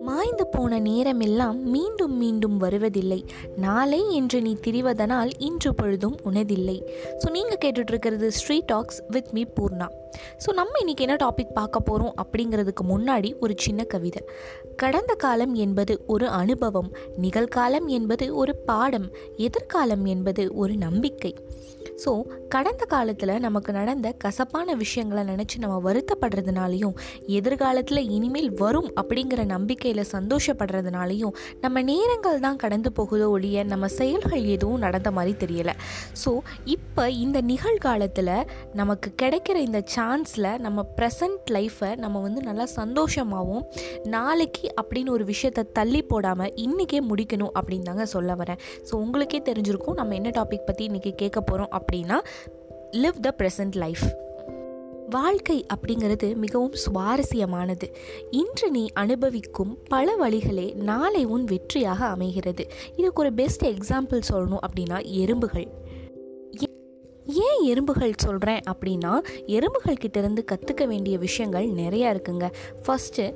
மாய்ந்து போன நேரமெல்லாம் மீண்டும் மீண்டும் வருவதில்லை. நாளை என்று நீ திரிவதனால் இன்று பொழுதும் உனதில்லை. ஸோ நீங்கள் கேட்டுட்ருக்கிறது Stree talks with me Poorna so நம்ம இன்றைக்கி என்ன டாபிக் பார்க்க போகிறோம் அப்படிங்கிறதுக்கு முன்னாடி ஒரு சின்ன கவிதை. கடந்த காலம் என்பது ஒரு அனுபவம் நிகழ்காலம் என்பது ஒரு பாடம் எதிர்காலம் என்பது ஒரு நம்பிக்கை. ஸோ கடந்த காலத்தில் நமக்கு நடந்த கசப்பான விஷயங்களை நினச்சி நம்ம வருத்தப்படுறதுனாலையும் எதிர்காலத்தில் இனிமேல் வரும் அப்படிங்கிற நம்பிக்கையில் சந்தோஷப்படுறதுனாலையும் நம்ம நேரங்கள் தான் கடந்து போகுதோ ஒழிய நம்ம செயல்கள் எதுவும் நடந்த மாதிரி தெரியலை. ஸோ இப்போ இந்த நிகழ்காலத்தில் நமக்கு கிடைக்கிற இந்த சான்ஸில் நம்ம ப்ரெசண்ட் லைஃப்பை நம்ம வந்து நல்லா சந்தோஷமாகவும் நாளைக்கு அப்படின்னு ஒரு விஷயத்தை தள்ளி போடாமல் இன்றைக்கே முடிக்கணும் அப்படின்னு தாங்க சொல்ல வரேன். ஸோ உங்களுக்கே தெரிஞ்சிருக்கும் நம்ம என்ன டாபிக் பற்றி இன்றைக்கி கேட்க போகிறோம் அப்படின்னா லிவ் த ப்ரெசன்ட் லைஃப் வாழ்க்கை அப்படிங்கிறது மிகவும் சுவாரஸ்யமானது. இன்று நீ அனுபவிக்கும் பல வழிகளே நாளை உன் வெற்றியாக அமைகிறது. இதுக்கு ஒரு பெஸ்ட் எக்ஸாம்பிள் சொல்லணும் அப்படின்னா எறும்புகள். ஏன் எறும்புகள் சொல்கிறேன் அப்படின்னா எறும்புகள் கிட்டேருந்து கற்றுக்க வேண்டிய விஷயங்கள் நிறையா இருக்குங்க. ஃபஸ்ட்டு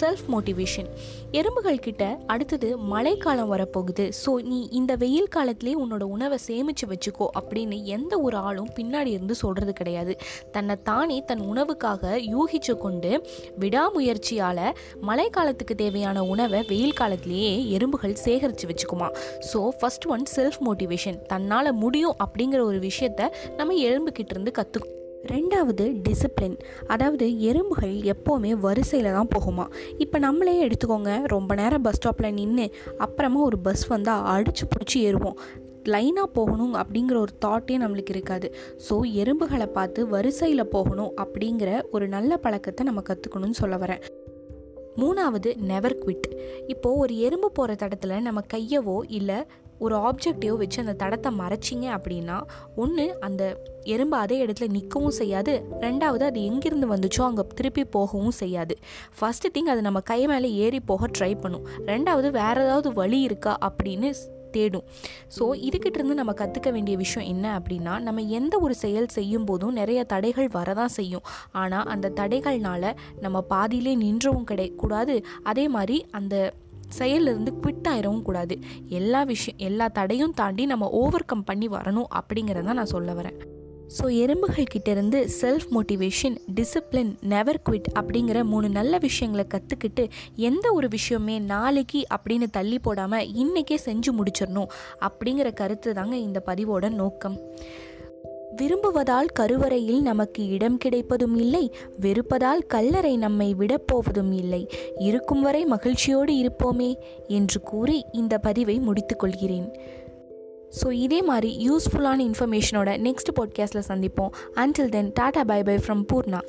செல்ஃப் மோட்டிவேஷன் எறும்புகள் கிட்ட அடுத்தது மழைக்காலம் வரப்போகுது. ஸோ நீ இந்த வெயில் காலத்திலே உன்னோட உணவை சேமித்து வச்சுக்கோ அப்படின்னு எந்த ஒரு ஆளும் பின்னாடி இருந்து சொல்கிறது கிடையாது. தன்னை தானே தன் உணவுக்காக யூகிச்சு கொண்டு விடாமுயற்சியால் மழைக்காலத்துக்கு தேவையான உணவை வெயில் காலத்திலேயே எறும்புகள் சேகரித்து வச்சுக்குமா. So first one self motivation தன்னால் முடியும் அப்படிங்கிற ஒரு விஷயத்த நம்ம எறும்புக்கிட்ட இருந்து கற்று ரெண்டாவது டிசிப்ளின் அதாவது எறும்புகள் எப்போவுமே வரிசையில் தான் போகுமா? இப்போ நம்மளே எடுத்துக்கோங்க ரொம்ப நேரம் பஸ் ஸ்டாப்பில் நின்று அப்புறமா ஒரு பஸ் வந்தால் அடித்து பிடிச்சி ஏறுவோம். லைனாக போகணும் அப்படிங்கிற ஒரு தாட்டே நம்மளுக்கு இருக்காது. ஸோ எறும்புகளை பார்த்து வரிசையில் போகணும் அப்படிங்கிற ஒரு நல்ல பழக்கத்தை நம்ம கற்றுக்கணும்னு சொல்ல வரேன். மூணாவது நெவர் குவிட் இப்போது ஒரு எறும்பு போகிற தடத்தில் நம்ம கையவோ இல்லை ஒரு ஆப்ஜெக்டையோ வச்சு அந்த தடத்தை மறைச்சிங்க அப்படின்னா ஒன்று அந்த எறும்பு அதே இடத்துல நிற்கவும் செய்யாது. ரெண்டாவது அது எங்கேருந்து வந்துச்சோ அங்கே திருப்பி போகவும் செய்யாது. ஃபஸ்ட்டு திங் அது நம்ம கை மேலே ஏறி போக ட்ரை பண்ணும். ரெண்டாவது வேறு ஏதாவது வழி இருக்கா அப்படின்னு ஸ்- தேடும் ஸோ இதுக்கிட்டேருந்து நம்ம கற்றுக்க வேண்டிய விஷயம் என்ன அப்படின்னா நம்ம எந்த ஒரு செயல் செய்யும் போதும் நிறைய தடைகள் வரதான் செய்யும். ஆனால் அந்த தடைகள்னால நம்ம பாதியிலே நின்றவும் கிடை கூடாது. அதே மாதிரி அந்த செயலிருந்து குவிட் ஆயிடவும் கூடாது. எல்லா விஷயம் எல்லா தடையும் தாண்டி நம்ம ஓவர் கம் பண்ணி வரணும் அப்படிங்கிறத நான் சொல்ல வரேன். ஸோ எறும்புகள் கிட்டேருந்து self motivation discipline never quit அப்படிங்கிற மூணு நல்ல விஷயங்களை கற்றுக்கிட்டு எந்த ஒரு விஷயமே நாளைக்கு அப்படின்னு தள்ளி போடாமல் இன்றைக்கே செஞ்சு முடிச்சிடணும் அப்படிங்கிற கருத்து தாங்க இந்த பதிவோட நோக்கம். விரும்புவதால் கருவறையில் நமக்கு இடம் கிடைப்பதும் இல்லை வெறுப்பதால் கல்லறை நம்மை விடப்போவதும் இல்லை. இருக்கும் வரை மகிழ்ச்சியோடு இருப்போமே என்று கூறி இந்த பதிவை முடித்துக்கொள்கிறேன் ஸோ இதே மாதிரி யூஸ்ஃபுல்லான இன்ஃபர்மேஷனோட நெக்ஸ்ட் பாட்காஸ்ட்டில் சந்திப்போம். Until then tata bye bye from Poorna